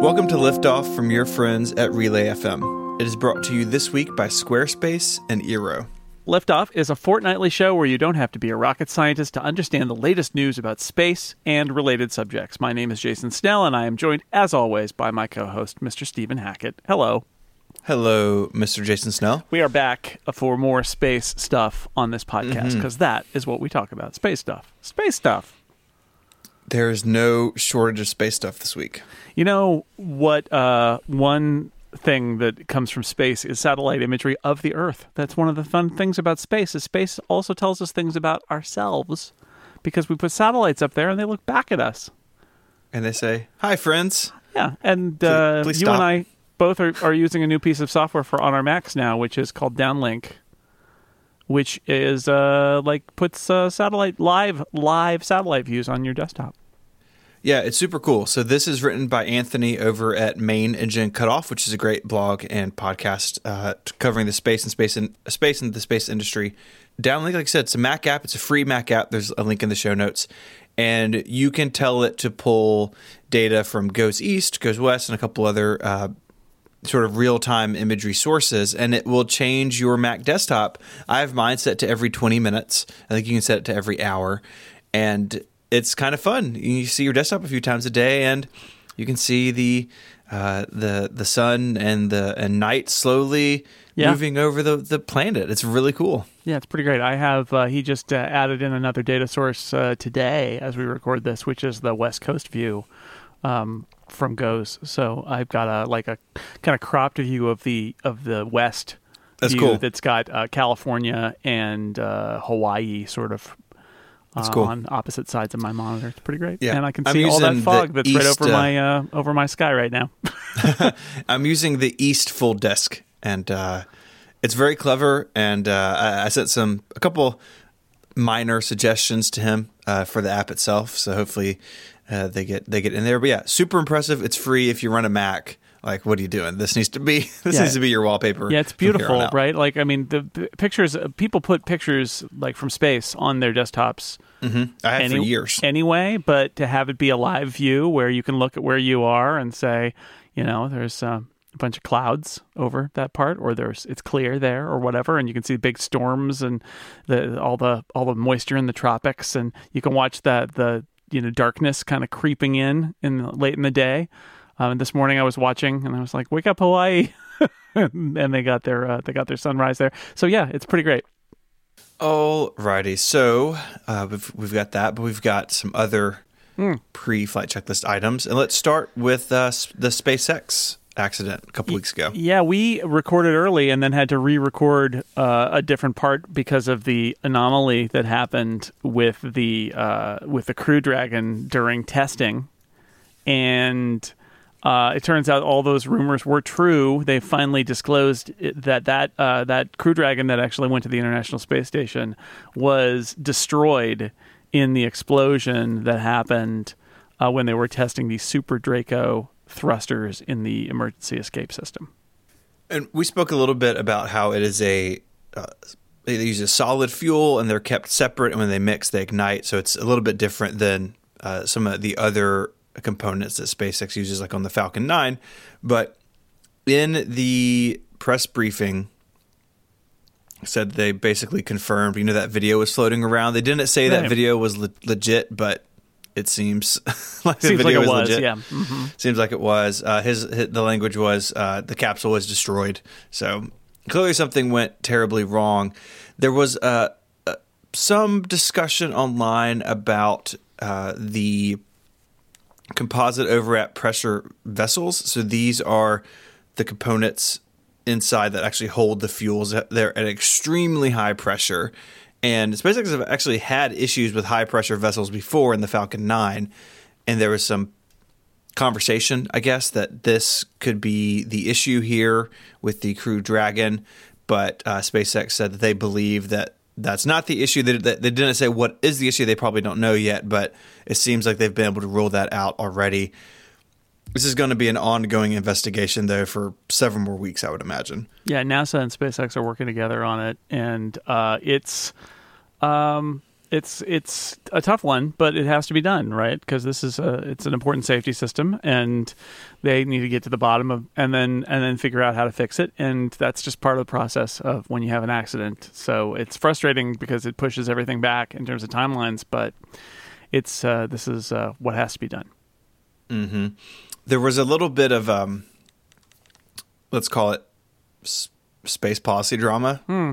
Welcome to Liftoff from your friends at Relay FM. It is brought to you this week by Squarespace and Eero. Liftoff is a fortnightly show where you don't have to be a rocket scientist to understand the latest news about space and related subjects. My name is Jason Snell, and I am joined, as always, by my co host, Mr. Stephen Hackett. Hello. Hello, Mr. Jason Snell. We are back for more space stuff on this podcast mm-hmm. because is what we talk about space stuff. Space stuff. There is no shortage of space stuff this week. You know what? Uh, one thing that comes from space is satellite imagery of the Earth. That's one of the fun things about space. Is space also tells us things about ourselves because we put satellites up there and they look back at us. And they say, Hi, friends. Yeah, and uh, please you and I both are, are using a new piece of software for on our Macs now, which is called Downlink, which is uh, like puts uh, satellite live live satellite views on your desktop. Yeah, it's super cool. So this is written by Anthony over at Main Engine Cutoff, which is a great blog and podcast uh, covering the space and space and space and the space industry. Downlink, like I said, it's a Mac app. It's a free Mac app. There's a link in the show notes, and you can tell it to pull data from GOES East, GOES West, and a couple other uh, sort of real time imagery sources, and it will change your Mac desktop. I have mine set to every 20 minutes. I think you can set it to every hour. And it's kind of fun. You see your desktop a few times a day, and you can see the uh, the the sun and the and night slowly Yeah. moving over the, the planet. It's really cool. Yeah, it's pretty great. I have uh, he just uh, added in another data source uh, today as we record this, which is the West Coast view um, from GOES. So I've got a like a kind of cropped view of the of the West That's view cool. that's got uh, California and uh, Hawaii sort of. That's uh, cool. On opposite sides of my monitor, it's pretty great. Yeah. and I can I'm see all that fog that's right over uh, my uh, over my sky right now. I'm using the East Full Disk, and uh, it's very clever. And uh, I, I sent some a couple minor suggestions to him uh, for the app itself. So hopefully uh, they get they get in there. But yeah, super impressive. It's free if you run a Mac. Like, what are you doing? This needs to be this Yeah. needs to be your wallpaper. Yeah, it's from here on beautiful, right? Like, I mean, the, pictures. uh, People put pictures like from space on their desktops I have any- for years. anyway. But to have it be a live view where you can look at where you are and say, you know, there's uh, a bunch of clouds over that part, or there's it's clear there, or whatever, and you can see big storms and the all the all the moisture in the tropics, and you can watch that the you know darkness kind of creeping in in the, late in the day. Um, and this morning I was watching, and I was like, "Wake up, Hawaii!" and they got their uh, they got their sunrise there. So yeah, it's pretty great. Alrighty, so uh, we've we've got that, but we've got some other Hmm. pre-flight checklist items, and let's start with uh, the SpaceX accident a couple weeks ago. Yeah, we recorded early and then had to re-record uh, a different part because of the anomaly that happened with the uh, with the Crew Dragon during testing, and uh, it turns out all those rumors were true. They finally disclosed that that uh, that Crew Dragon that actually went to the International Space Station was destroyed in the explosion that happened uh, when they were testing the Super Draco thrusters in the emergency escape system. And we spoke a little bit about how it is a uh, they use a solid fuel and they're kept separate, and when they mix, they ignite. So it's a little bit different than uh, some of the other components that SpaceX uses, like on the Falcon 9. But in the press briefing, said they basically confirmed. You know that video was floating around. They didn't say that video was le- legit, but it seems like the Seems like it was, legit. yeah. Mhm. Seems like it was. Uh, his, his the language was uh, the capsule was destroyed. So clearly something went terribly wrong. There was uh, uh, some discussion online about uh, the composite overwrap pressure vessels. So these are the components inside that actually hold the fuels. They're at extremely high pressure. And SpaceX have actually had issues with high pressure vessels before in the Falcon 9. And there was some conversation, I guess, that this could be the issue here with the Crew Dragon. But uh, SpaceX said that they believe that that's not the issue. They, they didn't say what is the issue. They probably don't know yet, but it seems like they've been able to rule that out already. This is going to be an ongoing investigation, though, for several more weeks, I would imagine. Yeah, NASA and SpaceX are working together on it, and uh, it's um, it's it's a tough one, but it has to be done, right? Because this is a it's an important safety system, and they need to get to the bottom of and then and then figure out how to fix it, and that's just part of the process of when you have an accident. So it's frustrating because it pushes everything back in terms of timelines, but it's uh, this is uh, what has to be done. Mm-hmm. There was a little bit of um, let's call it s- space policy drama. Hmm.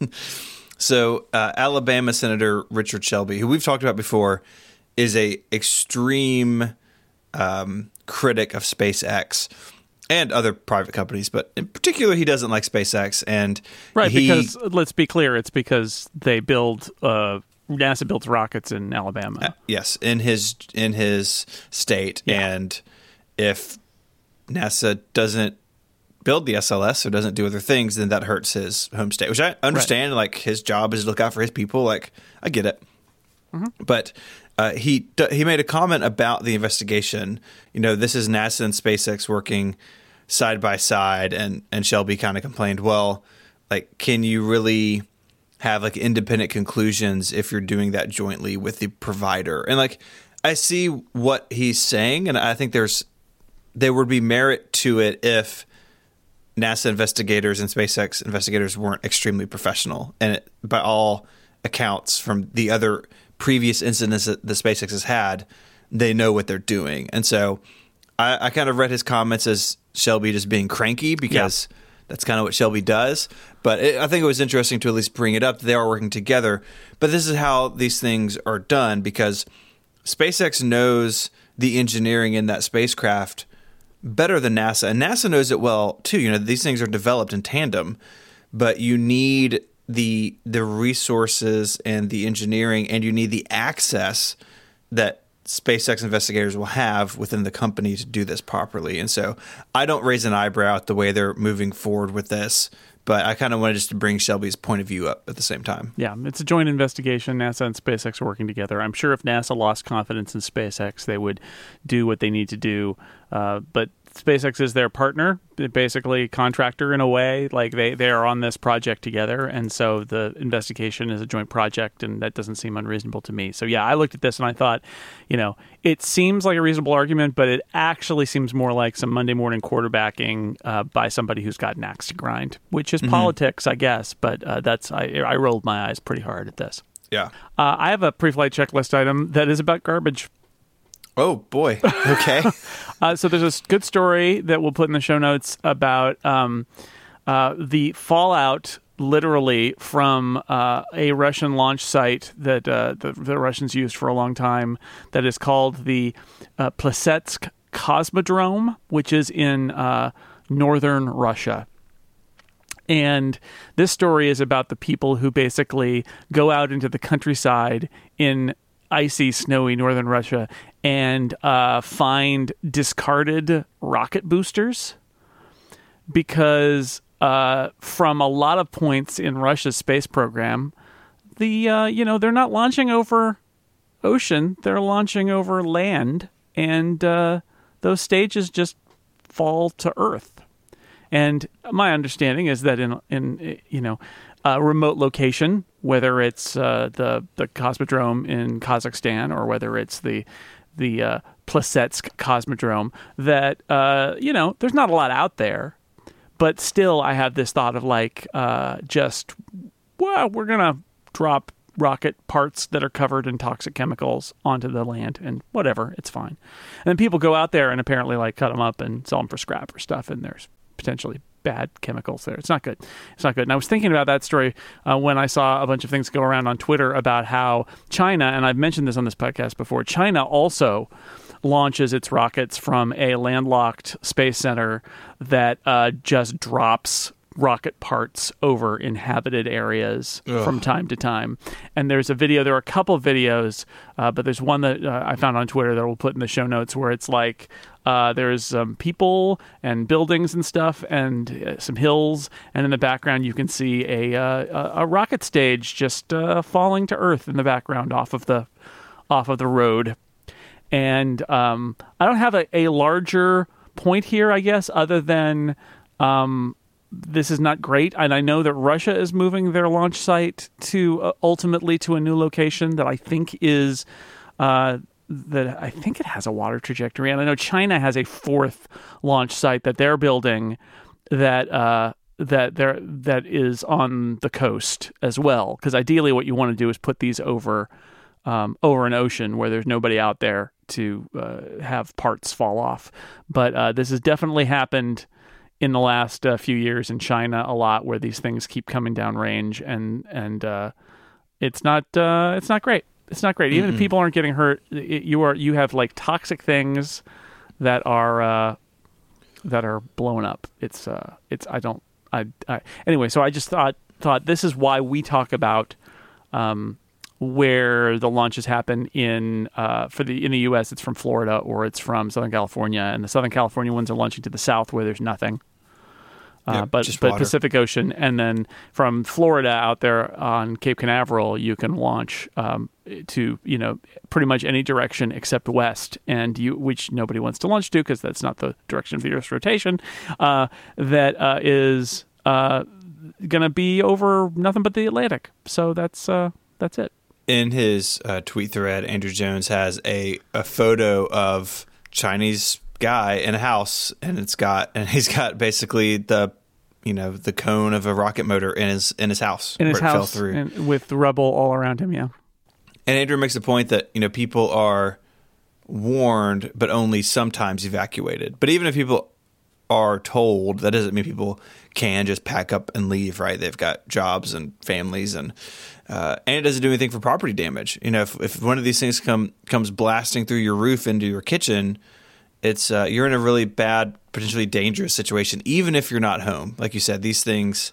So, uh, Alabama Senator Richard Shelby, who we've talked about before, is a extreme um, critic of SpaceX and other private companies, but in particular, he doesn't like SpaceX. And Right, he- because let's be clear, it's because they build uh, NASA builds rockets in Alabama. yes, in his in his state, Yeah. and if NASA doesn't build the SLS or doesn't do other things, then that hurts his home state. Which I understand. Like his job is to look out for his people. Like I get it. But uh, he he made a comment about the investigation. You know, this is NASA and SpaceX working side by side, and and Shelby kind of complained, well, like, can you really have like independent conclusions if you're doing that jointly with the provider? And like, I see what he's saying, and I think there's there would be merit to it if NASA investigators and SpaceX investigators weren't extremely professional, and it, by all accounts from the other previous incidents that the SpaceX has had, they know what they're doing. And so, I, I kind of read his comments as Shelby just being cranky because that's kind of what Shelby does. But it, I think it was interesting to at least bring it up. that They are working together, but this is how these things are done because SpaceX knows the engineering in that spacecraft better than NASA, and NASA knows it well too. You know, these things are developed in tandem, but you need the the resources and the engineering, and you need the access that SpaceX investigators will have within the company to do this properly. And so, I don't raise an eyebrow at the way they're moving forward with this, but I kind of wanted just to bring Shelby's point of view up at the same time. Yeah, it's a joint investigation. NASA and SpaceX working together. I'm sure if NASA lost confidence in SpaceX, they would do what they need to do. Uh, but SpaceX is their partner, basically contractor in a way. Like they, they are on this project together, and so the investigation is a joint project, and that doesn't seem unreasonable to me. So yeah, I looked at this and I thought, you know, it seems like a reasonable argument, but it actually seems more like some Monday morning quarterbacking uh, by somebody who's got an axe to grind, which is politics, I guess. But uh, that's I, I rolled my eyes pretty hard at this. Yeah. Uh, I have a pre-flight checklist item that is about garbage. Oh boy. Okay. Uh, so there's a good story that we'll put in the show notes about um, uh, the fallout, literally from uh, a Russian launch site that uh, the, the Russians used for a long time, that is called the uh, Plesetsk Cosmodrome, which is in uh, northern Russia. And this story is about the people who basically go out into the countryside in icy, snowy northern Russia and uh, find discarded rocket boosters because uh, from a lot of points in Russia's space program, the uh, you know they're not launching over ocean; they're launching over land, and uh, those stages just fall to Earth. And my understanding is that in in you know a remote location, whether it's uh, the the Cosmodrome in Kazakhstan or whether it's the the uh, Plesetsk Cosmodrome, that uh, you know there's not a lot out there, but still I have this thought of like uh, just well we're gonna drop rocket parts that are covered in toxic chemicals onto the land and whatever it's fine. And then people go out there and apparently like cut them up and sell them for scrap or stuff and there's potentially bad chemicals there. It's not good. It's not good. And i was thinking about that story uh, when i saw a bunch of things go around on twitter about how china and i've mentioned this on this podcast before china also launches its rockets from a landlocked space center that uh, just drops rocket parts over inhabited areas from time to time. And there's a video, there are a couple of videos, uh, but there's one that uh, I found on Twitter that we'll put in the show notes where it's like uh, there's um, people and buildings and stuff and uh, some hills. And in the background, you can see a, uh, a a rocket stage just uh, falling to earth in the background off of the off of the road and um, I don't have a, a larger point here, I guess, other than um, this is not great. And I know that Russia is moving their launch site to uh, ultimately to a new location that I think is uh, that I think it has a water trajectory. And I know China has a fourth launch site that they're building that uh, that that is on the coast as well. Because ideally, what you want to do is put these over um, over an ocean where there's nobody out there to uh, have parts fall off. But uh, this has definitely happened in the last uh, few years in China a lot, where these things keep coming down range, and and uh, it's not uh, it's not great. It's not great. Even Mm-mm. if people aren't getting hurt, it, you are you have like toxic things that are uh, that are blowing up. It's uh, it's I don't I, I anyway. So I just thought thought this is why we talk about um, where the launches happen in uh, for the in the U.S. It's from Florida or it's from Southern California, and the Southern California ones are launching to the south where there's nothing. Uh, Yep, but but water. Pacific Ocean, and then from Florida out there on Cape Canaveral, you can launch um, to you know pretty much any direction except west, and you which nobody wants to launch to because that's not the direction of the Earth's rotation. Uh, that uh, is uh, going to be over nothing but the Atlantic. So that's uh, that's it. In his uh, tweet thread, Andrew Jones has a, a photo of Chinese guy in a house, and it's got and he's got basically the you know the cone of a rocket motor in his in his house in his where it fell house through. And, and with rubble all around him. Yeah, and Andrew makes the point that you know people are warned, but only sometimes evacuated. But even if people are told, that doesn't mean people can just pack up and leave. Right? They've got jobs and families, and uh, and it doesn't do anything for property damage. You know, if, if one of these things come comes blasting through your roof into your kitchen, it's uh, you're in a really bad, potentially dangerous situation. Even if you're not home, like you said, these things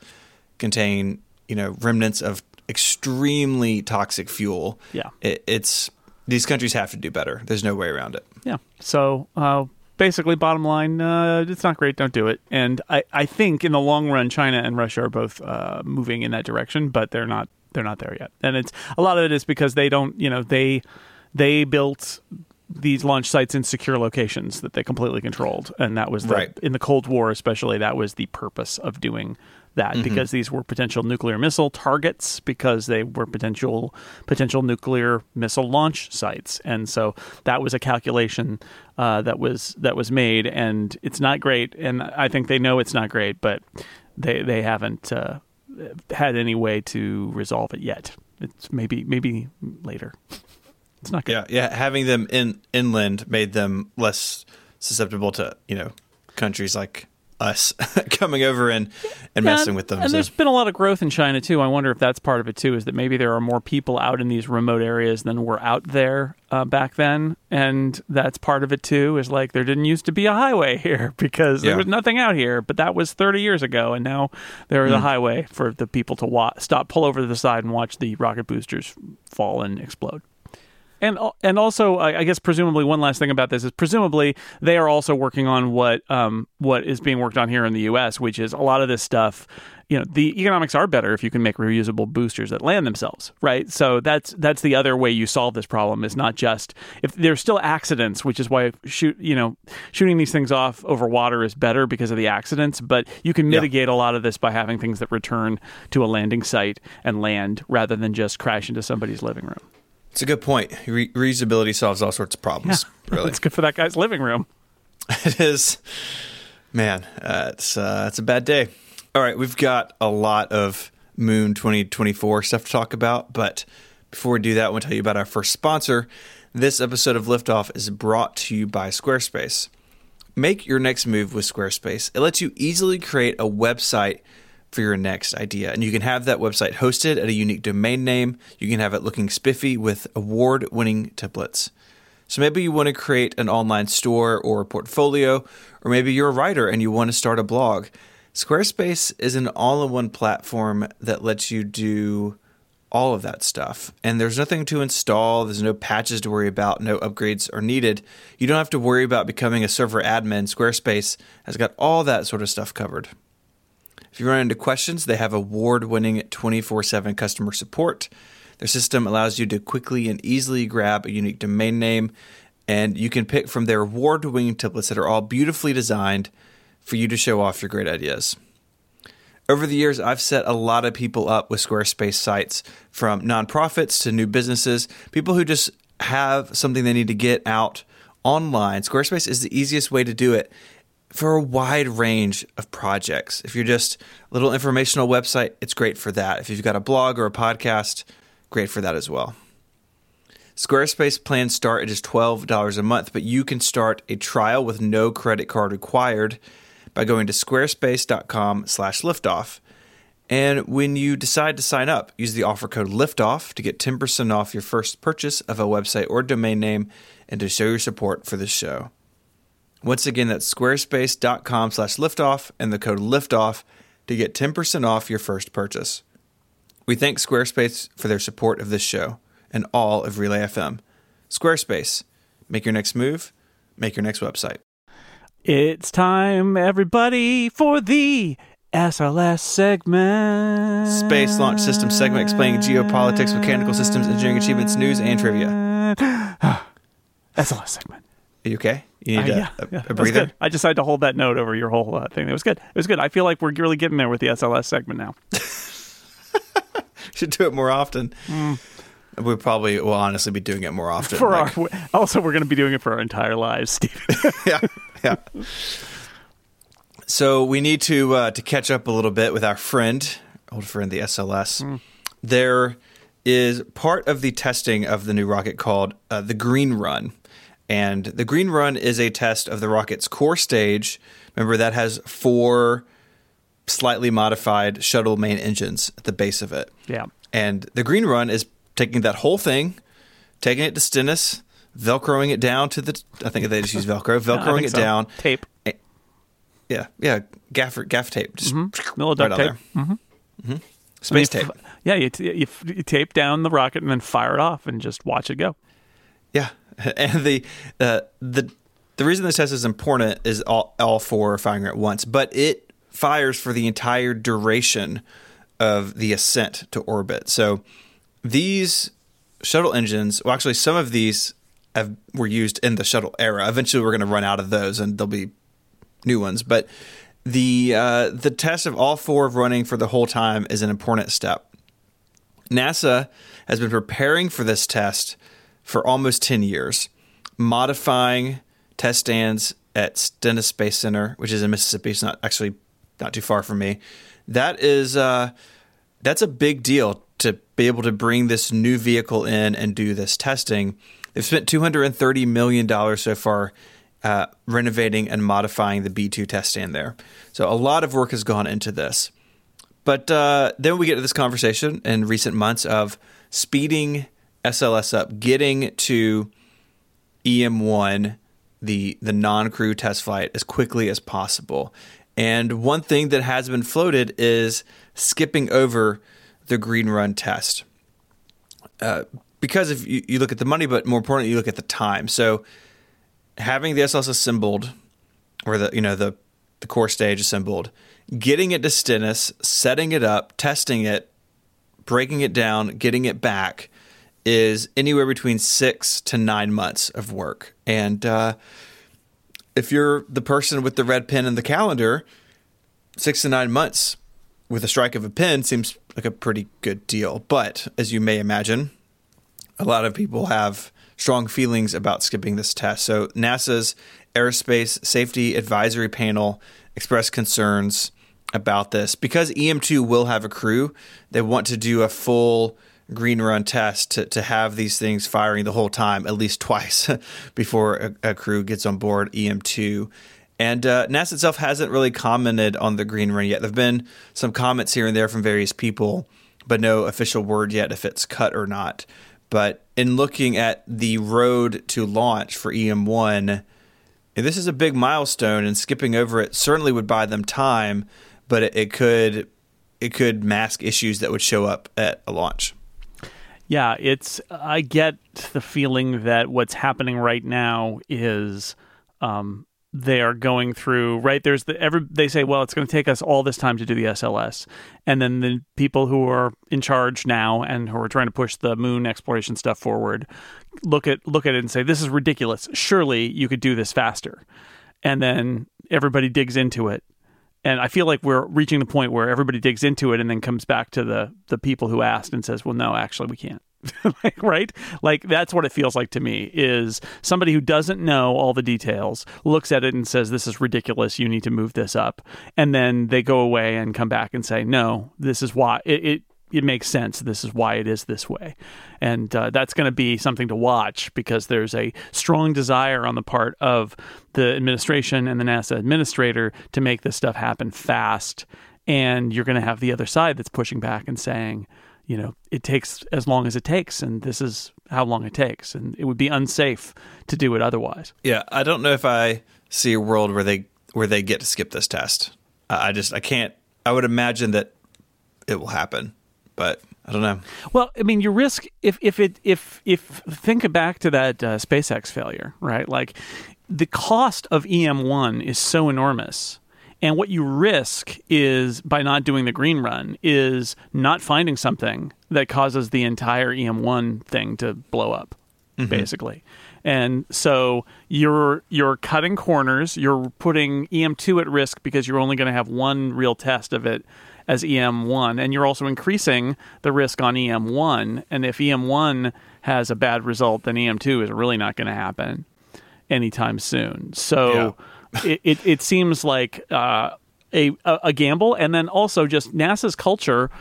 contain you know remnants of extremely toxic fuel. Yeah. it, it's these countries have to do better. There's no way around it. yeah. So uh, basically, bottom line, uh, it's not great. Don't do it. And I, I think in the long run, China and Russia are both uh, moving in that direction, but they're not. They're not there yet. And it's a lot of it is because they don't. You know, they they built these launch sites in secure locations that they completely controlled, and that was the, Right. in the Cold War, especially. That was the purpose of doing that because these were potential nuclear missile targets because they were potential potential nuclear missile launch sites, and so that was a calculation uh, that was that was made, and it's not great, and I think they know it's not great, but they they haven't uh, had any way to resolve it yet. It's maybe maybe later. It's not good. Yeah, yeah. Having them in inland made them less susceptible to you know countries like us coming over and and Yeah, messing with them. And so- there's been a lot of growth in China too. I wonder if that's part of it too. Is that maybe there are more people out in these remote areas than were out there uh, back then, and that's part of it too. Is like there didn't used to be a highway here because there Yeah. was nothing out here, but that was 30 years ago, and now there is Hmm. a highway for the people to wa- stop, pull over to the side, and watch the rocket boosters fall and explode. And and also, I guess presumably one last thing about this is presumably they are also working on what um what is being worked on here in the U.S., which is a lot of this stuff. You know, the economics are better if you can make reusable boosters that land themselves, right? So that's that's the other way you solve this problem is not just if there's still accidents, which is why shoot you know shooting these things off over water is better because of the accidents, but you can Yeah. mitigate a lot of this by having things that return to a landing site and land rather than just crash into somebody's living room. It's a good point. Re- reusability solves all sorts of problems. Really, It's good for that guy's living room. it is. Man, uh, it's uh, it's a bad day. All right, we've got a lot of Moon 2024 stuff to talk about, but before we do that, I want to tell you about our first sponsor. This episode of Liftoff is brought to you by Squarespace. Make your next move with Squarespace. It lets you easily create a website for your next idea, and you can have that website hosted at a unique domain name. You can have it looking spiffy with award-winning templates. So maybe you want to create an online store or a portfolio, or maybe you're a writer and you want to start a blog. Squarespace is an all in one platform that lets you do all of that stuff. And there's nothing to install, there's no patches to worry about, no upgrades are needed. You don't have to worry about becoming a server admin. Squarespace has got all that sort of stuff covered. If you run into questions, they have award winning 24 7 customer support. Their system allows you to quickly and easily grab a unique domain name, and you can pick from their award winning templates that are all beautifully designed for you to show off your great ideas. Over the years, I've set a lot of people up with Squarespace sites from nonprofits to new businesses, people who just have something they need to get out online. Squarespace is the easiest way to do it for a wide range of projects. If you're just a little informational website, it's great for that. If you've got a blog or a podcast, great for that as well. Squarespace plans start at just $12 a month, but you can start a trial with no credit card required by going to squarespace.com slash liftoff. And when you decide to sign up, use the offer code LIFTOFF to get 10% off your first purchase of a website or domain name and to show your support for this show. Once again, that's squarespace.com slash liftoff and the code LIFTOFF to get 10% off your first purchase. We thank Squarespace for their support of this show and all of Relay FM. Squarespace, make your next move, make your next website. It's time, everybody, for the SLS segment. Space Launch System segment explaining geopolitics, mechanical systems, engineering achievements, news, and trivia. SLS segment. Are you okay? You need Uh, a, yeah, a, yeah, a breather? I decided to hold that note over your whole uh, thing. It was good. It was good. I feel like we're really getting there with the SLS segment now. Should do it more often. We probably will honestly be doing it more often. Mm. For like- our, also, we're going to be doing it for our entire lives, Steve. yeah, yeah. So we need to uh, to catch up a little bit with our friend, old friend, the SLS. There is part of the testing of the new rocket called uh, the Green Run, and the Green Run is a test of the rocket's core stage. Remember that has four slightly modified shuttle main engines at the base of it. yeah. And the green run is taking that whole thing, taking it to Stennis, velcroing it down to the. I think they just use Velcro, velcroing think it so. down. Tape. Yeah, yeah, gaff gaff tape, just Little right tape. there. Mm-hmm. I Space mean, tape. f- Yeah, you, t- you, f- you tape down the rocket and then fire it off and just watch it go. And the uh, the the reason this test is important is all all four are firing at once, but it fires for the entire duration of the ascent to orbit. So these shuttle engines, well, actually, some of these have, were used in the shuttle era. Eventually, we're going to run out of those, and there'll be new ones. But the uh, the test of all four of running for the whole time is an important step. NASA has been preparing for this test for almost 10 years, modifying test stands at Stennis Space Center, which is in Mississippi. It's not actually not too far from me. That is uh, that's a big deal to be able to bring this new vehicle in and do this testing. They've spent 230 million dollars so far uh, renovating and modifying the B2 test stand there. So a lot of work has gone into this. But uh, then we get to this conversation in recent months of speeding SLS up, getting to EM1, the the non-crew test flight, as quickly as possible. And one thing that has been floated is skipping over the green run test. Uh, because if you, you look at the money, but more importantly, you look at the time. So having the SLS assembled, or the you know the the core stage assembled, getting it to Stennis, setting it up, testing it, breaking it down, getting it back is anywhere between six to nine months of work. And uh, if you're the person with the red pen and the calendar, six to nine months with a strike of a pen seems like a pretty good deal. But as you may imagine, a lot of people have strong feelings about skipping this test. So NASA's Aerospace Safety Advisory Panel expressed concerns about this because EM2 will have a crew. They want to do a full green run test to, to have these things firing the whole time, at least twice before a, a crew gets on board EM2. And uh, NASA itself hasn't really commented on the green run yet. There have been some comments here and there from various people, but no official word yet if it's cut or not. But in looking at the road to launch for EM1, this is a big milestone, and skipping over it certainly would buy them time, but it, it could it could mask issues that would show up at a launch. Yeah, it's. I get the feeling that what's happening right now is um, they are going through right. There's the every they say, well, it's going to take us all this time to do the SLS, and then the people who are in charge now and who are trying to push the moon exploration stuff forward look at look at it and say, this is ridiculous. Surely you could do this faster, and then everybody digs into it and I feel like we're reaching the point where everybody digs into it and then comes back to the the people who asked and says, "Well, no, actually, we can't." like, right? Like that's what it feels like to me is somebody who doesn't know all the details looks at it and says this is ridiculous, you need to move this up. And then they go away and come back and say, "No, this is why it, it it makes sense. This is why it is this way. And uh, that's going to be something to watch because there's a strong desire on the part of the administration and the NASA administrator to make this stuff happen fast. And you're going to have the other side that's pushing back and saying, you know, it takes as long as it takes, and this is how long it takes. And it would be unsafe to do it otherwise. Yeah, I don't know if I see a world where they where they get to skip this test. I just I can't. I would imagine that it will happen but I don't know. Well, I mean, you risk if if it if if think back to that uh, SpaceX failure, right? Like the cost of EM1 is so enormous. And what you risk is by not doing the green run is not finding something that causes the entire EM1 thing to blow up, mm-hmm. basically. And so you're you're cutting corners, you're putting EM2 at risk because you're only going to have one real test of it as EM1, and you're also increasing the risk on EM1. And if EM1 has a bad result, then EM2 is really not going to happen anytime soon. So yeah. it, it, it, seems like uh, a, a gamble. And then also just NASA's culture.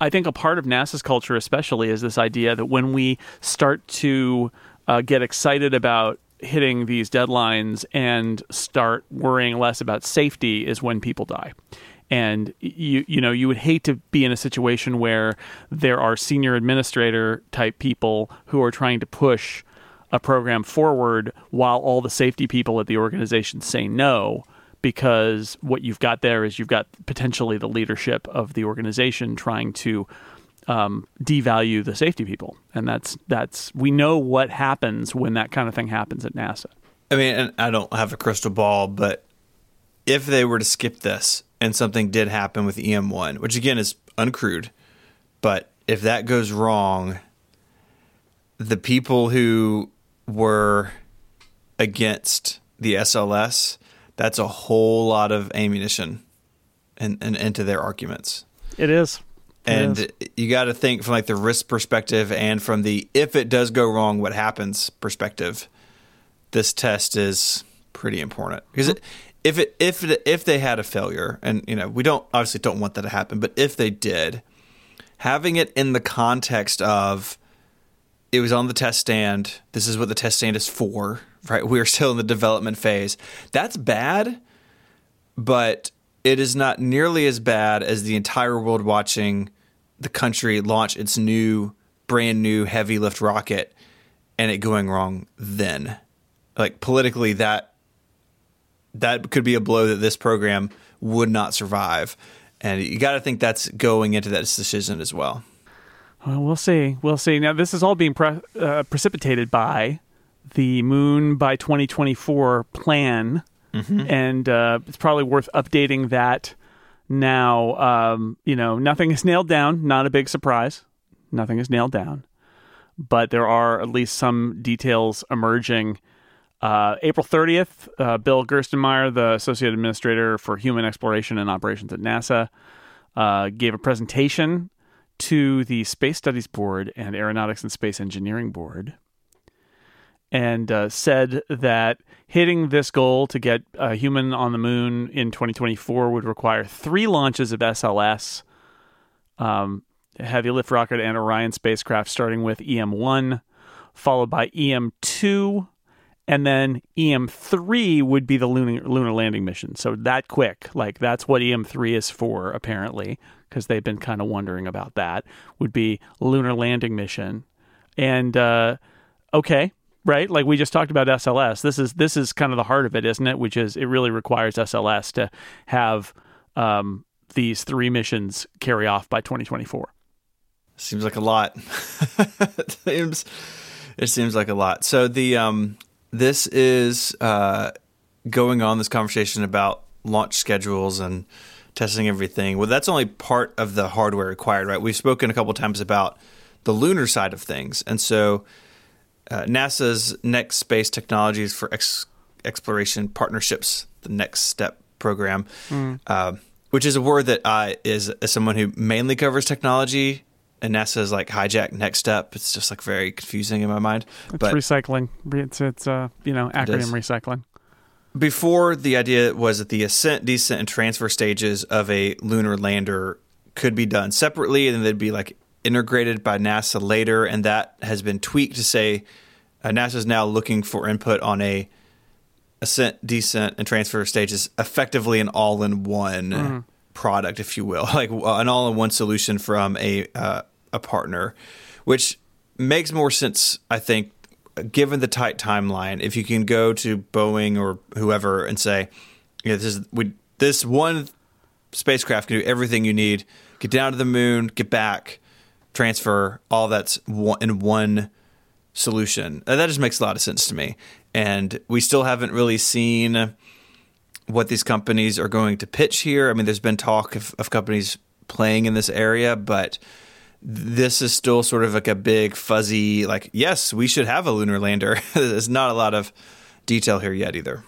I think a part of NASA's culture, especially, is this idea that when we start to uh, get excited about hitting these deadlines and start worrying less about safety is when people die and you you know you would hate to be in a situation where there are senior administrator type people who are trying to push a program forward while all the safety people at the organization say no because what you've got there is you've got potentially the leadership of the organization trying to um, devalue the safety people, and that's that's we know what happens when that kind of thing happens at NASA. I mean, I don't have a crystal ball, but if they were to skip this, and something did happen with EM1, which again is uncrewed, but if that goes wrong, the people who were against the SLS, that's a whole lot of ammunition and in, in, into their arguments. It is. It and is. you got to think from like the risk perspective and from the if it does go wrong, what happens perspective. This test is pretty important because it, if it if it, if they had a failure, and you know we don't obviously don't want that to happen, but if they did, having it in the context of it was on the test stand. This is what the test stand is for, right? We're still in the development phase. That's bad, but it is not nearly as bad as the entire world watching the country launch its new, brand new heavy lift rocket and it going wrong then. Like politically, that that could be a blow that this program would not survive. And you got to think that's going into that decision as well. Well, we'll see. We'll see. Now, this is all being pre- uh, precipitated by the Moon by 2024 plan. Mm-hmm. And uh, it's probably worth updating that now. Um, you know, nothing is nailed down. Not a big surprise. Nothing is nailed down. But there are at least some details emerging uh, April 30th, uh, Bill Gerstenmaier, the Associate Administrator for Human Exploration and Operations at NASA, uh, gave a presentation to the Space Studies Board and Aeronautics and Space Engineering Board and uh, said that hitting this goal to get a human on the moon in 2024 would require three launches of SLS, um, heavy lift rocket, and Orion spacecraft, starting with EM1, followed by EM2 and then EM3 would be the lunar lunar landing mission. So that quick, like that's what EM3 is for apparently, because they've been kind of wondering about that. Would be lunar landing mission, and uh, okay, right? Like we just talked about SLS. This is this is kind of the heart of it, isn't it? Which is it really requires SLS to have um, these three missions carry off by 2024. Seems like a lot. it seems it seems like a lot. So the um this is uh, going on this conversation about launch schedules and testing everything. Well, that's only part of the hardware required, right? We've spoken a couple times about the lunar side of things, and so uh, NASA's Next Space Technologies for Ex- Exploration Partnerships, the Next Step program, uh, which is a word that I is as someone who mainly covers technology. And NASA's like hijack next step. It's just like very confusing in my mind. It's but recycling. It's it's uh you know acronym recycling. before the idea was that the ascent, descent, and transfer stages of a lunar lander could be done separately, and then they'd be like integrated by NASA later, and that has been tweaked to say uh, NASA is now looking for input on a ascent, descent, and transfer stages, effectively an all-in-one product, if you will, like uh, an all-in-one solution from a uh, a partner, which makes more sense, I think, given the tight timeline. If you can go to Boeing or whoever and say, "Yeah, this is we this one spacecraft can do everything you need, get down to the moon, get back, transfer, all that's in one solution." Uh, That just makes a lot of sense to me. And we still haven't really seen what these companies are going to pitch here. I mean, there's been talk of, of companies playing in this area, but this is still sort of like a big fuzzy, like, yes, we should have a lunar lander. There's not a lot of detail here yet either.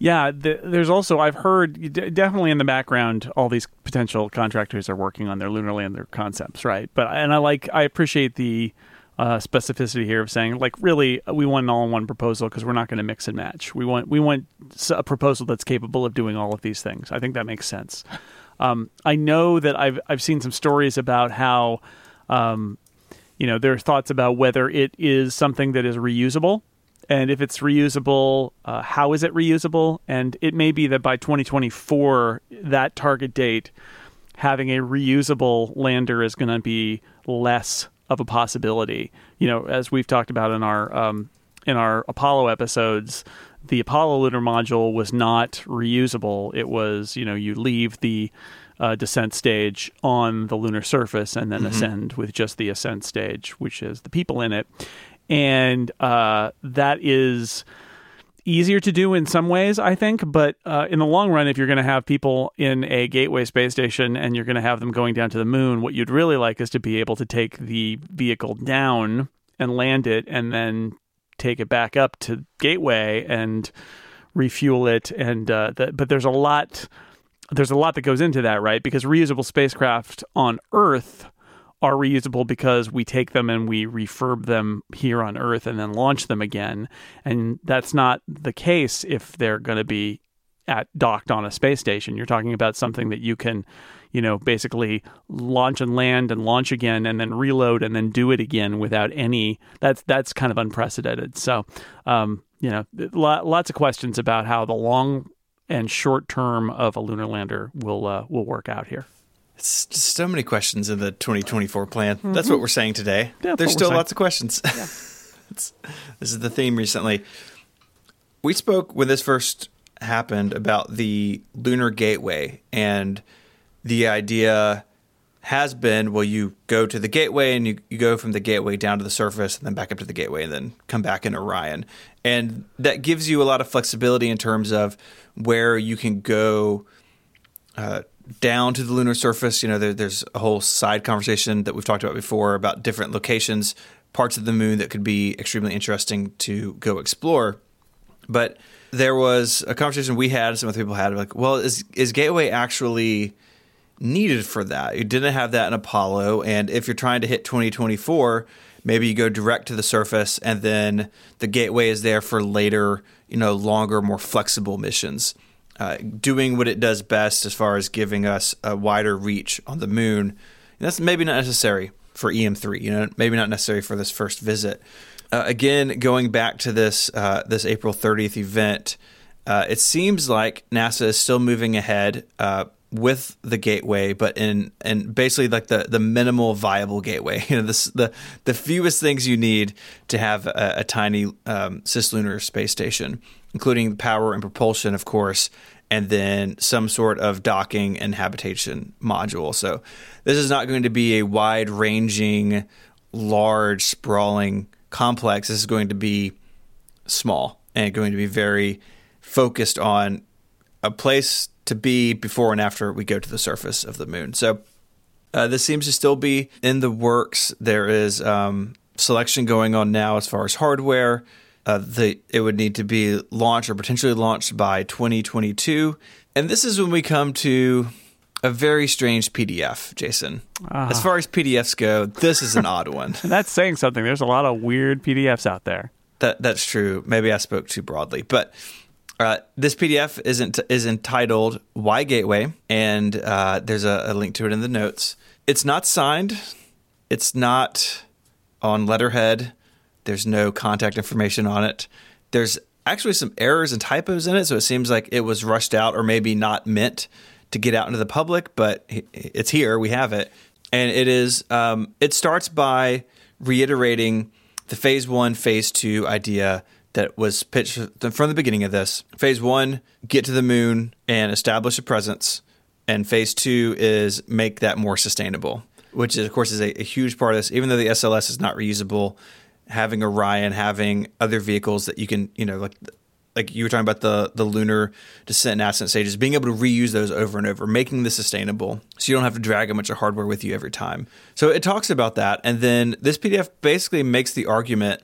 Yeah, th there's also I've heard d- definitely in the background all these potential contractors are working on their lunar lander concepts, right? But and I like I appreciate the uh, specificity here of saying like really we want an all-in-one proposal because we're not going to mix and match. We want we want a proposal that's capable of doing all of these things. I think that makes sense. Um, I know that I've I've seen some stories about how um, you know there are thoughts about whether it is something that is reusable and if it's reusable uh, how is it reusable and it may be that by 2024 that target date having a reusable lander is going to be less of a possibility. You know as we've talked about in our um, in our apollo episodes the apollo lunar module was not reusable. It was you know you leave the uh, descent stage on the lunar surface and then ascend with just the ascent stage which is the people in it. And uh, that is easier to do in some ways, I think. But uh, in the long run, if you're going to have people in a gateway space station and you're going to have them going down to the moon, what you'd really like is to be able to take the vehicle down and land it, and then take it back up to gateway and refuel it. And uh, but there's a lot. There's a lot that goes into that, right? Because reusable spacecraft on Earth are reusable because we take them and we refurb them here on Earth and then launch them again. And that's not the case if they're going to be at docked on a space station. You're talking about something that you can, you know, basically launch and land and launch again and then reload and then do it again without any. That's that's kind of unprecedented. So, um, you know, lo- lots of questions about how the long and short term of a lunar lander will uh, will work out here. It's just so many questions in the 2024 plan. That's what we're saying today. Mm-hmm. Yeah, There's still lots of questions. It's- this is the theme recently. We spoke when this first happened about the lunar gateway and the idea has been well you go to the gateway and you, you go from the gateway down to the surface and then back up to the gateway and then come back in orion and that gives you a lot of flexibility in terms of where you can go uh, down to the lunar surface. You know, there, there's a whole side conversation that we've talked about before about different locations, parts of the moon that could be extremely interesting to go explore. But there was a conversation we had, some other people had, like, well, is is Gateway actually needed for that? You didn't have that in Apollo, and if you're trying to hit 2024, maybe you go direct to the surface, and then the Gateway is there for later, you know, longer, more flexible missions uh, doing what it does best as far as giving us a wider reach on the moon. And that's maybe not necessary for EM3. You know, maybe not necessary for this first visit. Uh, again, going back to this uh, this April 30th event, uh, it seems like NASA is still moving ahead uh, with the gateway, but in and basically like the the minimal viable gateway. You know, this the the fewest things you need to have a, a tiny um, cislunar space station, including power and propulsion, of course, and then some sort of docking and habitation module. So this is not going to be a wide ranging, large, sprawling complex. This is going to be small and going to be very focused on a place to be before and after we go to the surface of the moon. So uh, this seems to still be in the works. There is um, selection going on now as far as hardware. Uh, the it would need to be launched or potentially launched by 2022, and this is when we come to a very strange PDF, Jason. Ah. As far as PDFs go, this is an odd one. That's saying something. There's a lot of weird PDFs out there. That that's true. Maybe I spoke too broadly, but uh, this PDF isn't is entitled "Why Gateway," and uh, there's a, a link to it in the notes. It's not signed. It's not on letterhead. There's no contact information on it. There's actually some errors and typos in it, so it seems like it was rushed out or maybe not meant to get out into the public. But it's here. We have it, and it is. Um, it starts by reiterating the phase one, phase two idea that was pitched from the beginning of this. Phase one, get to the moon and establish a presence. And phase two is make that more sustainable, which is, of course is a, a huge part of this. Even though the SLS is not reusable, having Orion, having other vehicles that you can, you know, like like you were talking about the the lunar descent and ascent stages, being able to reuse those over and over, making this sustainable, so you don't have to drag a bunch of hardware with you every time. So it talks about that, and then this PDF basically makes the argument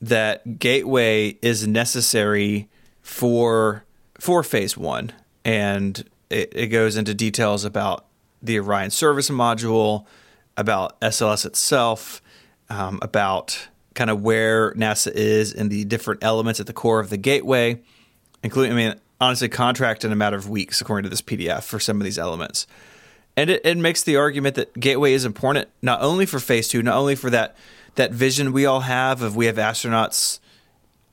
that Gateway is necessary for for Phase One, and it, it goes into details about the Orion service module, about SLS itself, um, about kind of where NASA is in the different elements at the core of the gateway, including, I mean, honestly, contract in a matter of weeks, according to this PDF, for some of these elements. And it, it makes the argument that gateway is important not only for phase two, not only for that that vision we all have of we have astronauts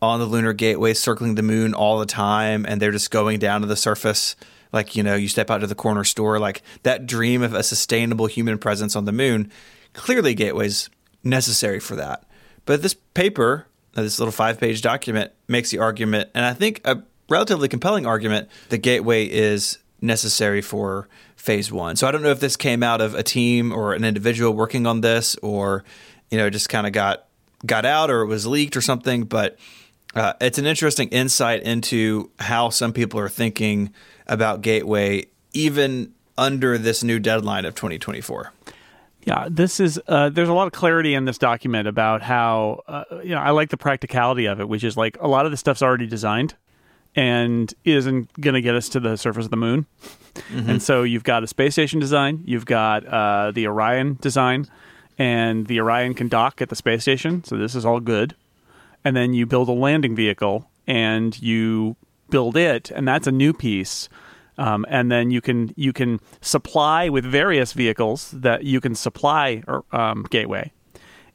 on the lunar gateway circling the moon all the time and they're just going down to the surface like you know you step out to the corner store like that dream of a sustainable human presence on the moon clearly gateway's necessary for that but this paper, this little five page document, makes the argument, and I think a relatively compelling argument, the gateway is necessary for phase one. So I don't know if this came out of a team or an individual working on this, or you know, just kind of got got out or it was leaked or something. But uh, it's an interesting insight into how some people are thinking about gateway, even under this new deadline of 2024. Yeah, this is. Uh, there's a lot of clarity in this document about how uh, you know I like the practicality of it, which is like a lot of the stuff's already designed and isn't going to get us to the surface of the moon. Mm-hmm. And so you've got a space station design, you've got uh, the Orion design, and the Orion can dock at the space station. So this is all good. And then you build a landing vehicle and you build it, and that's a new piece um, and then you can you can supply with various vehicles that you can supply um, Gateway,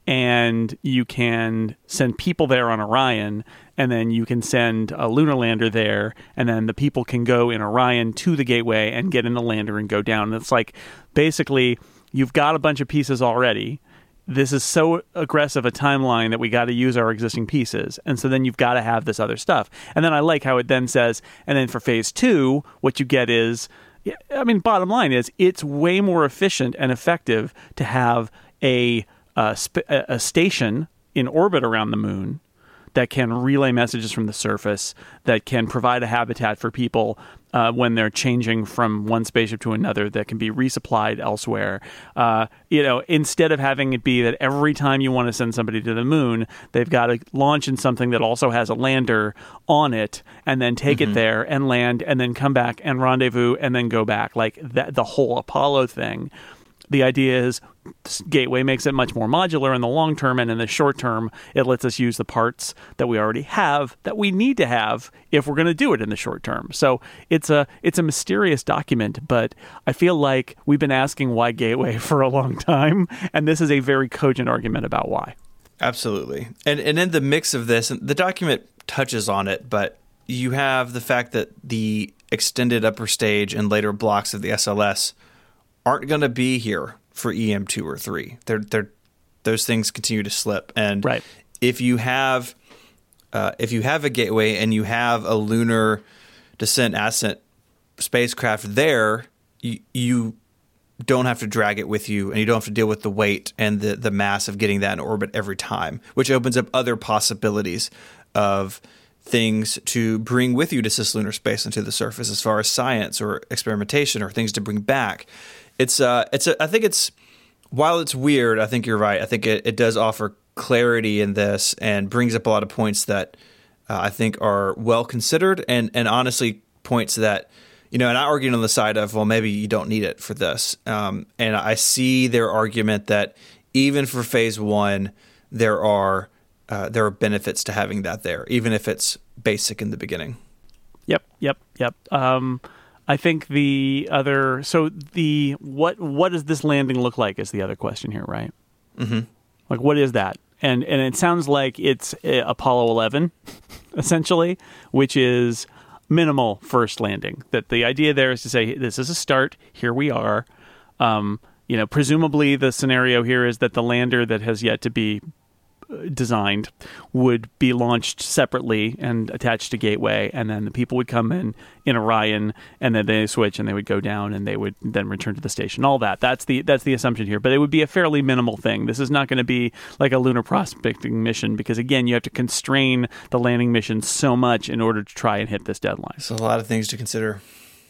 and you can send people there on Orion, and then you can send a lunar lander there, and then the people can go in Orion to the Gateway and get in the lander and go down. And it's like basically you've got a bunch of pieces already this is so aggressive a timeline that we got to use our existing pieces. And so then you've got to have this other stuff. And then I like how it then says, and then for phase two, what you get is, I mean, bottom line is it's way more efficient and effective to have a, a, a station in orbit around the moon that can relay messages from the surface, that can provide a habitat for people uh, when they're changing from one spaceship to another, that can be resupplied elsewhere. Uh, you know, instead of having it be that every time you want to send somebody to the moon, they've got to launch in something that also has a lander on it, and then take mm-hmm. it there and land, and then come back and rendezvous, and then go back. Like that, the whole Apollo thing the idea is Gateway makes it much more modular in the long term, and in the short term, it lets us use the parts that we already have that we need to have if we're going to do it in the short term. So it's a it's a mysterious document, but I feel like we've been asking why Gateway for a long time, and this is a very cogent argument about why. Absolutely, and and in the mix of this, the document touches on it, but you have the fact that the extended upper stage and later blocks of the SLS aren't going to be here for EM two or three. They're they're those things continue to slip, and right. if you have uh, if you have a gateway and you have a lunar descent ascent spacecraft there, you, you don't have to drag it with you and you don't have to deal with the weight and the, the mass of getting that in orbit every time, which opens up other possibilities of things to bring with you to cislunar space and to the surface as far as science or experimentation or things to bring back it's uh it's a, I think it's while it's weird, I think you're right. I think it, it does offer clarity in this and brings up a lot of points that uh, I think are well considered and and honestly points that you know, and I argued on the side of well, maybe you don't need it for this, um, and I see their argument that even for phase one, there are uh, there are benefits to having that there, even if it's basic in the beginning. Yep, yep, yep. Um, I think the other so the what what does this landing look like is the other question here, right? Mm-hmm. Like what is that? And and it sounds like it's uh, Apollo 11 essentially, which is minimal first landing. That the idea there is to say this is a start, here we are. Um, you know, presumably the scenario here is that the lander that has yet to be designed would be launched separately and attached to Gateway, and then the people would come in in Orion, and then they switch and they would go down, and they would then return to the station. All that that's the that's the assumption here, but it would be a fairly minimal thing. This is not going to be like a lunar prospecting mission because again, you have to constrain the landing mission so much in order to try and hit this deadline. So a lot of things to consider.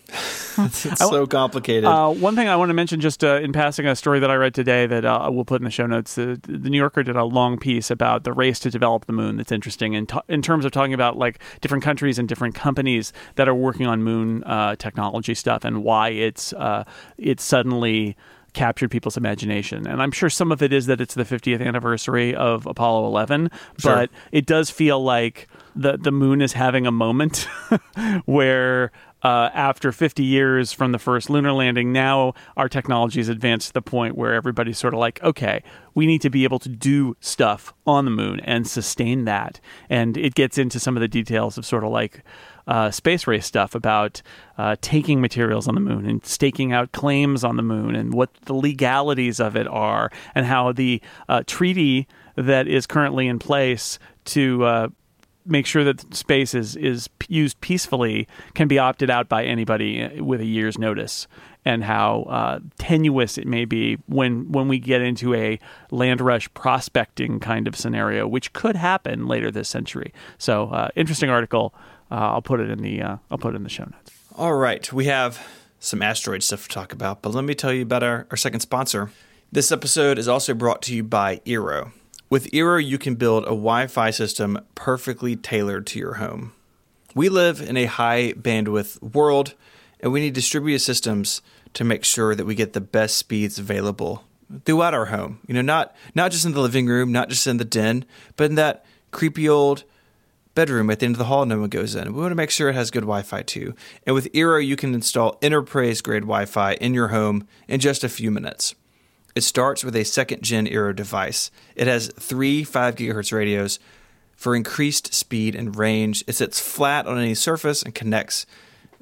it's, so complicated. Uh, one thing I want to mention, just uh, in passing, a story that I read today that uh, we'll put in the show notes. The, the, New Yorker did a long piece about the race to develop the moon. That's interesting, in, t- in terms of talking about like different countries and different companies that are working on moon uh, technology stuff and why it's uh, it's suddenly captured people's imagination. And I'm sure some of it is that it's the 50th anniversary of Apollo 11, Sure. but it does feel like the the moon is having a moment where uh, after 50 years from the first lunar landing, now our technology has advanced to the point where everybody's sort of like, okay, we need to be able to do stuff on the moon and sustain that. And it gets into some of the details of sort of like uh, space race stuff about uh, taking materials on the moon and staking out claims on the moon and what the legalities of it are and how the uh, treaty that is currently in place to uh, make sure that space is is used peacefully can be opted out by anybody uh, with a year's notice and how uh, tenuous it may be when when we get into a land rush prospecting kind of scenario, which could happen later this century. So, uh, interesting article. Uh, I'll put it in the uh, I'll put it in the show notes. All right, we have some asteroid stuff to talk about, but let me tell you about our, our second sponsor. This episode is also brought to you by Eero. With Eero, you can build a Wi Fi system perfectly tailored to your home. We live in a high bandwidth world, and we need distributed systems to make sure that we get the best speeds available throughout our home. You know, not not just in the living room, not just in the den, but in that creepy old bedroom at the end of the hall no one goes in. We want to make sure it has good Wi-Fi too. And with Eero, you can install enterprise grade Wi-Fi in your home in just a few minutes. It starts with a second gen Eero device. It has three 5 gigahertz radios for increased speed and range. It sits flat on any surface and connects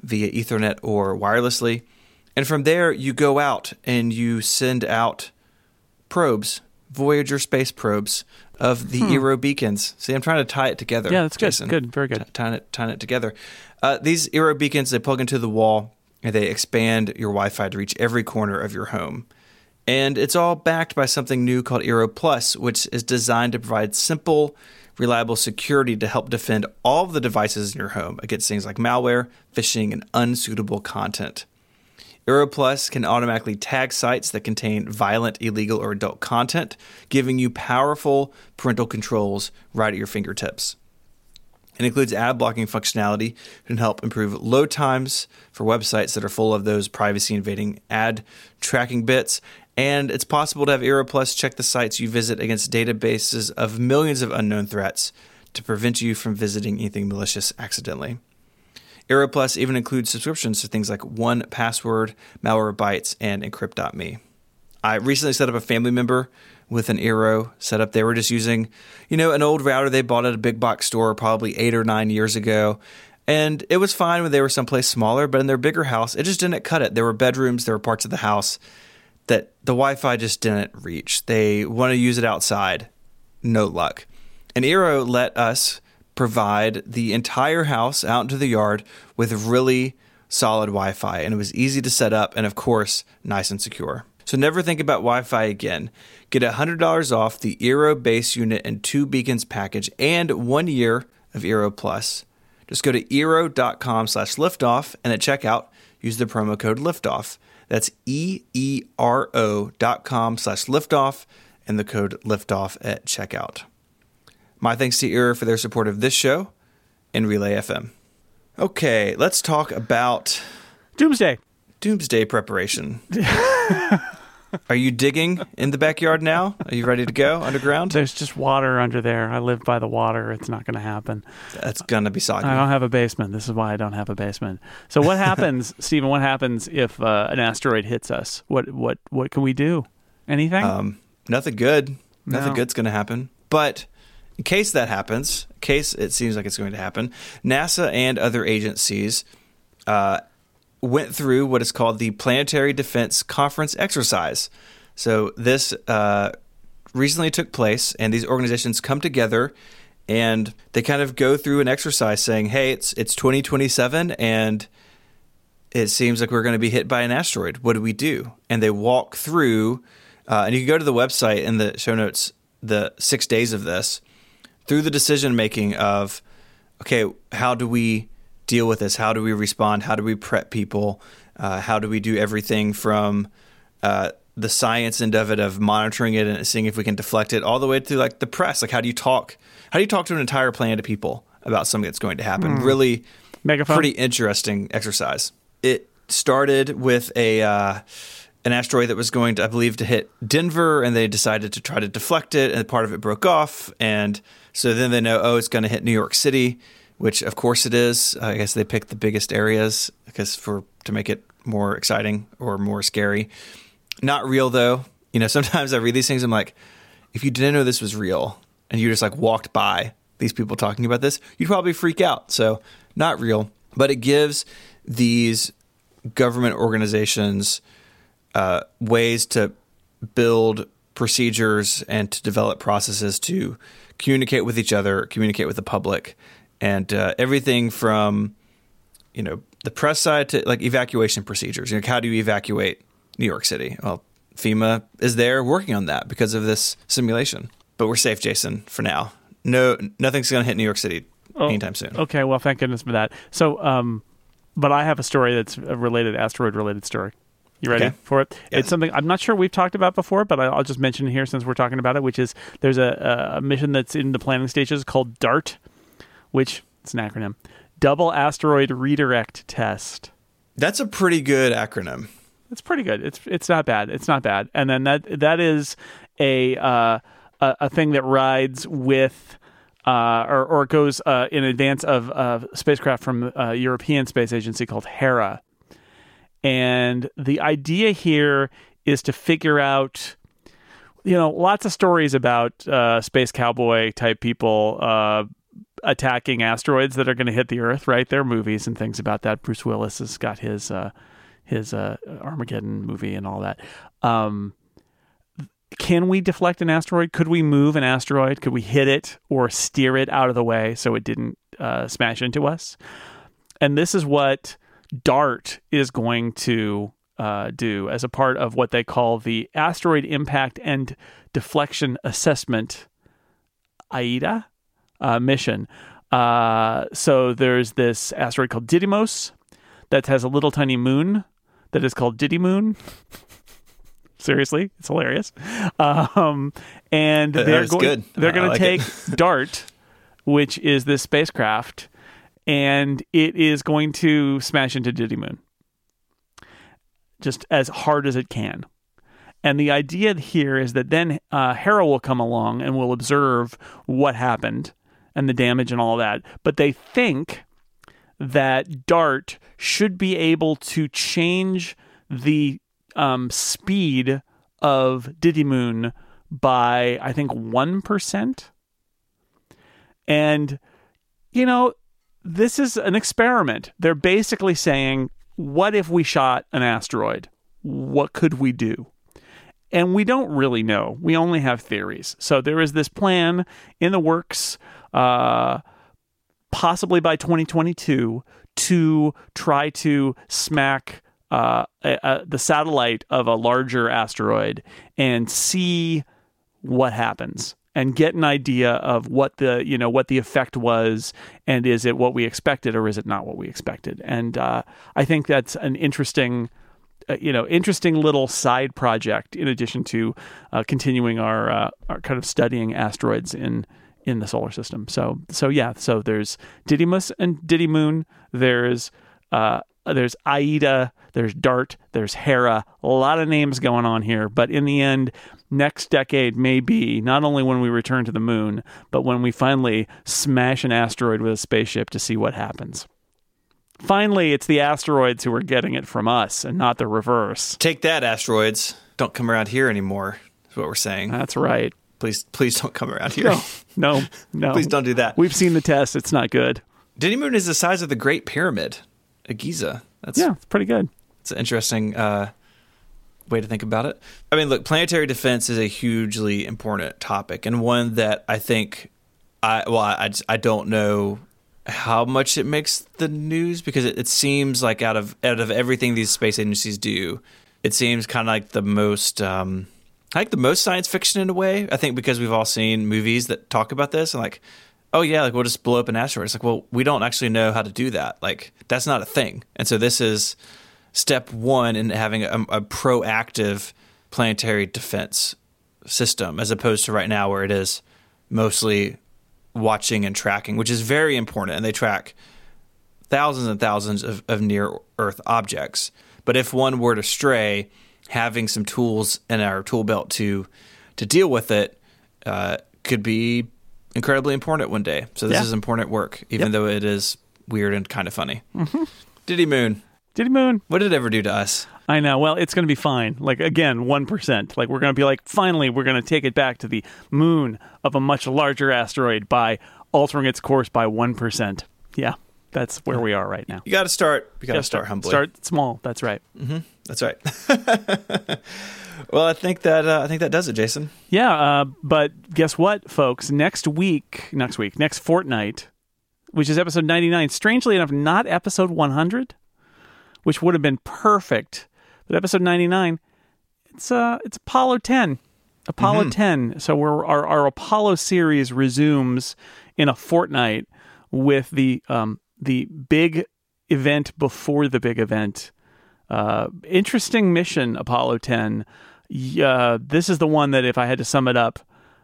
via Ethernet or wirelessly. And from there, you go out and you send out probes, Voyager space probes of the Eero beacons. See, I'm trying to tie it together. Hmm. Yeah, that's good. Good, very good. T- tying it, tying it together. Uh, these Eero beacons, they plug into the wall and they expand your Wi-Fi to reach every corner of your home. And it's all backed by something new called Eero Plus, which is designed to provide simple, reliable security to help defend all of the devices in your home against things like malware, phishing, and unsuitable content. Eero Plus can automatically tag sites that contain violent, illegal, or adult content, giving you powerful parental controls right at your fingertips. It includes ad blocking functionality that can help improve load times for websites that are full of those privacy invading ad tracking bits. And it's possible to have Eero Plus check the sites you visit against databases of millions of unknown threats to prevent you from visiting anything malicious accidentally. Eero Plus even includes subscriptions to things like 1Password, Malwarebytes, and Encrypt.me. I recently set up a family member with an Eero setup. They were just using, you know, an old router they bought at a big box store probably eight or nine years ago. And it was fine when they were someplace smaller, but in their bigger house, it just didn't cut it. There were bedrooms, there were parts of the house that the Wi Fi just didn't reach. They want to use it outside. No luck. And Eero let us provide the entire house out into the yard with really solid Wi Fi. And it was easy to set up and, of course, nice and secure. So never think about Wi Fi again. Get $100 off the Eero base unit and two beacons package and one year of Eero Plus. Just go to Eero.com slash liftoff and at checkout, use the promo code liftoff. That's E E R O dot com slash liftoff and the code liftoff at checkout. My thanks to Eero for their support of this show and Relay FM. Okay, let's talk about Doomsday. doomsday preparation. Are you digging in the backyard now? Are you ready to go underground? There's just water under there. I live by the water. It's not going to happen. That's gonna be soggy. I don't have a basement. This is why I don't have a basement. So what happens, Stephen? What happens if uh, an asteroid hits us? What what what can we do? Anything? Um, nothing good. Nothing No. good's going to happen. But in case that happens, in case it seems like it's going to happen, NASA and other agencies uh, went through what is called the Planetary Defense Conference exercise. So this uh, recently took place, and these organizations come together and they kind of go through an exercise saying, "Hey, it's it's 2027, and it seems like we're going to be hit by an asteroid. What do we do?" And they walk through, uh, and you can go to the website in the show notes, the six days of this, through the decision making of, okay, how do we deal with this? How do we respond? How do we prep people? Uh, how do we do everything from uh, the science end of it, of monitoring it and seeing if we can deflect it, all the way to like the press? Like, how do you talk? How do you talk to an entire planet of people about something that's going to happen? Really, Megaphone? pretty interesting exercise. It started with a uh, an asteroid that was going to, I believe, to hit Denver, and they decided to try to deflect it, and part of it broke off, and so then they know, oh, it's going to hit New York City, which of course it is. I guess they picked the biggest areas because for to make it more exciting or more scary. Not real though. You know, sometimes I read these things, I'm like, if you didn't know this was real and you just like walked by these people talking about this, you'd probably freak out. So, not real, but it gives these government organizations uh, ways to build procedures and to develop processes to communicate with each other, communicate with the public, and uh, everything from you know the press side to like evacuation procedures. You know, how do you evacuate New York City? Well, FEMA is there working on that because of this simulation. But we're safe, Jason, for now. No, nothing's going to hit New York City Oh, anytime soon. Okay, well, thank goodness for that. So, um, but I have a story that's a related asteroid related story. You ready Okay. for it? It's something I'm not sure we've talked about before, but I'll just mention here since we're talking about it. Which is there's a, a mission that's in the planning stages called DART, which it's an acronym, Double Asteroid Redirect Test. That's a pretty good acronym. It's pretty good. It's it's not bad. It's not bad. And then that that is a uh, a, a thing that rides with. Uh, or, or goes uh, in advance of uh, spacecraft from uh, European Space Agency called Hera, and the idea here is to figure out, you know, lots of stories about uh, space cowboy type people uh, attacking asteroids that are going to hit the Earth. Right, there are movies and things about that. Bruce Willis has got his uh, his uh, Armageddon movie and all that. Um, can we deflect an asteroid? Could we move an asteroid? Could we hit it or steer it out of the way so it didn't uh, smash into us? And this is what DART is going to uh, do as a part of what they call the Asteroid Impact and Deflection Assessment AIDA uh, mission. Uh, so there's this asteroid called Didymos that has a little tiny moon that is called Didymoon. Seriously, it's hilarious. Um, and That they're going they're going like to take DART, which is this spacecraft, and it is going to smash into Didymoon just as hard as it can. And the idea here is that then uh, Hera will come along and will observe what happened and the damage and all that. But they think that Dart should be able to change the um, speed of Didymoon by, I think, 1%. And, you know, this is an experiment. They're basically saying, what if we shot an asteroid? What could we do? And we don't really know. We only have theories. So there is this plan in the works, uh, possibly by 2022, to try to smack uh, a, a, the satellite of a larger asteroid and see what happens and get an idea of what the you know what the effect was and is it what we expected or is it not what we expected. And uh, i think that's an interesting uh, you know interesting little side project in addition to uh, continuing our uh, our kind of studying asteroids in in the solar system. So so yeah, so there's Didymos and Didymoon. There's uh, there's Aida, there's Dart, there's Hera. A lot of names going on here, but in the end, next decade may be not only when we return to the moon, but when we finally smash an asteroid with a spaceship to see what happens. Finally, it's the asteroids who are getting it from us and not the reverse. Take that, asteroids. Don't come around here anymore, is what we're saying. That's right. Please, please don't come around here. No, no, no. please don't do that. We've seen the test. It's not good. Didymoon is the size of the Great Pyramid at Giza. That's Yeah, it's pretty good. It's an interesting uh, way to think about it. I mean, look, planetary defense is a hugely important topic and one that I think I well, I, just- I don't know how much it makes the news because it, it seems like out of out of everything these space agencies do, it seems kind of like the most. Um, I like the most science fiction in a way. I think because we've all seen movies that talk about this and like, oh yeah, like we'll just blow up an asteroid. It's like, well, we don't actually know how to do that. Like that's not a thing. And so this is step one in having a, a proactive planetary defense system, as opposed to right now where it is mostly watching and tracking, which is very important. And they track thousands and thousands of, of near Earth objects. But if one were to stray, having some tools in our tool belt to to deal with it uh, could be incredibly important one day. So this Yeah. is important work, even Yep. though it is weird and kind of funny. Didymoon, Diddy Moon. what did it ever do to us? I know. Well, it's going to be fine. Like again, one percent. Like we're going to be like, finally, we're going to take it back to the moon of a much larger asteroid by altering its course by one percent. Yeah, that's where we are right now. You got to start. You got to Just start humbly. Start small. That's right. That's right. well, I think that uh, I think that does it, Jason. Yeah, uh, but guess what, folks? Next week, next week, next fortnight, which is episode 99, strangely enough, not episode 100, which would have been perfect. But episode 99, it's uh, it's Apollo 10. Apollo 10. So we're, our, our Apollo series resumes in a fortnight with the um, the big event before the big event. Uh, interesting mission, Apollo 10. Yeah, this is the one that if I had to sum it up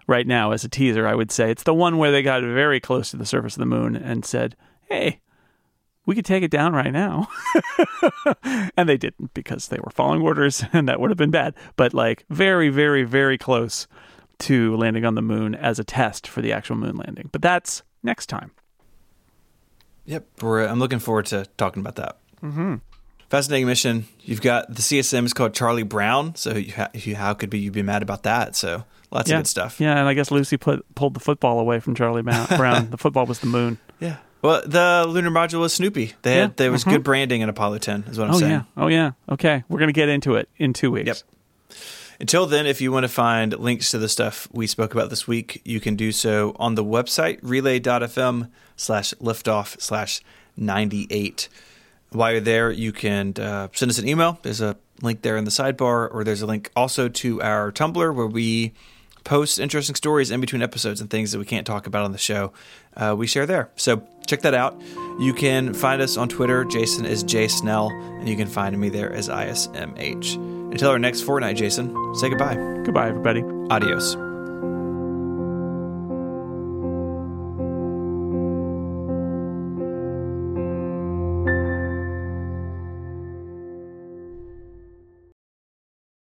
right now as a teaser, I would say it's the one where they got very close to the surface of the moon and said, "Hey, we could take it down right now." and they didn't because they were following orders and that would have been bad, but like very very very close to landing on the moon as a test for the actual moon landing. But that's next time. Yep, we're, I'm looking forward to talking about that. Mm-hmm. Fascinating mission. You've got the CSM is called Charlie Brown. So you ha- you, how could be you be mad about that? So lots yeah. of good stuff. Yeah, and I guess Lucy put, pulled the football away from Charlie Brown. Brown. the football was the moon. Yeah. Well, the lunar module was Snoopy. They had Yeah. there was good branding in Apollo 10. Is what I'm Oh saying. yeah. Oh yeah. Okay, we're gonna get into it in two weeks. Yep. Until then, if you want to find links to the stuff we spoke about this week, you can do so on the website relay.fm slash liftoff slash 98. While you're there, you can uh, send us an email. There's a link there in the sidebar, or there's a link also to our Tumblr where we post interesting stories in between episodes and things that we can't talk about on the show. Uh, we share there. So check that out. You can find us on Twitter. Jason is J Snell, and you can find me there as ISMH. Until our next fortnight, Jason, say goodbye. Goodbye, everybody. Adios.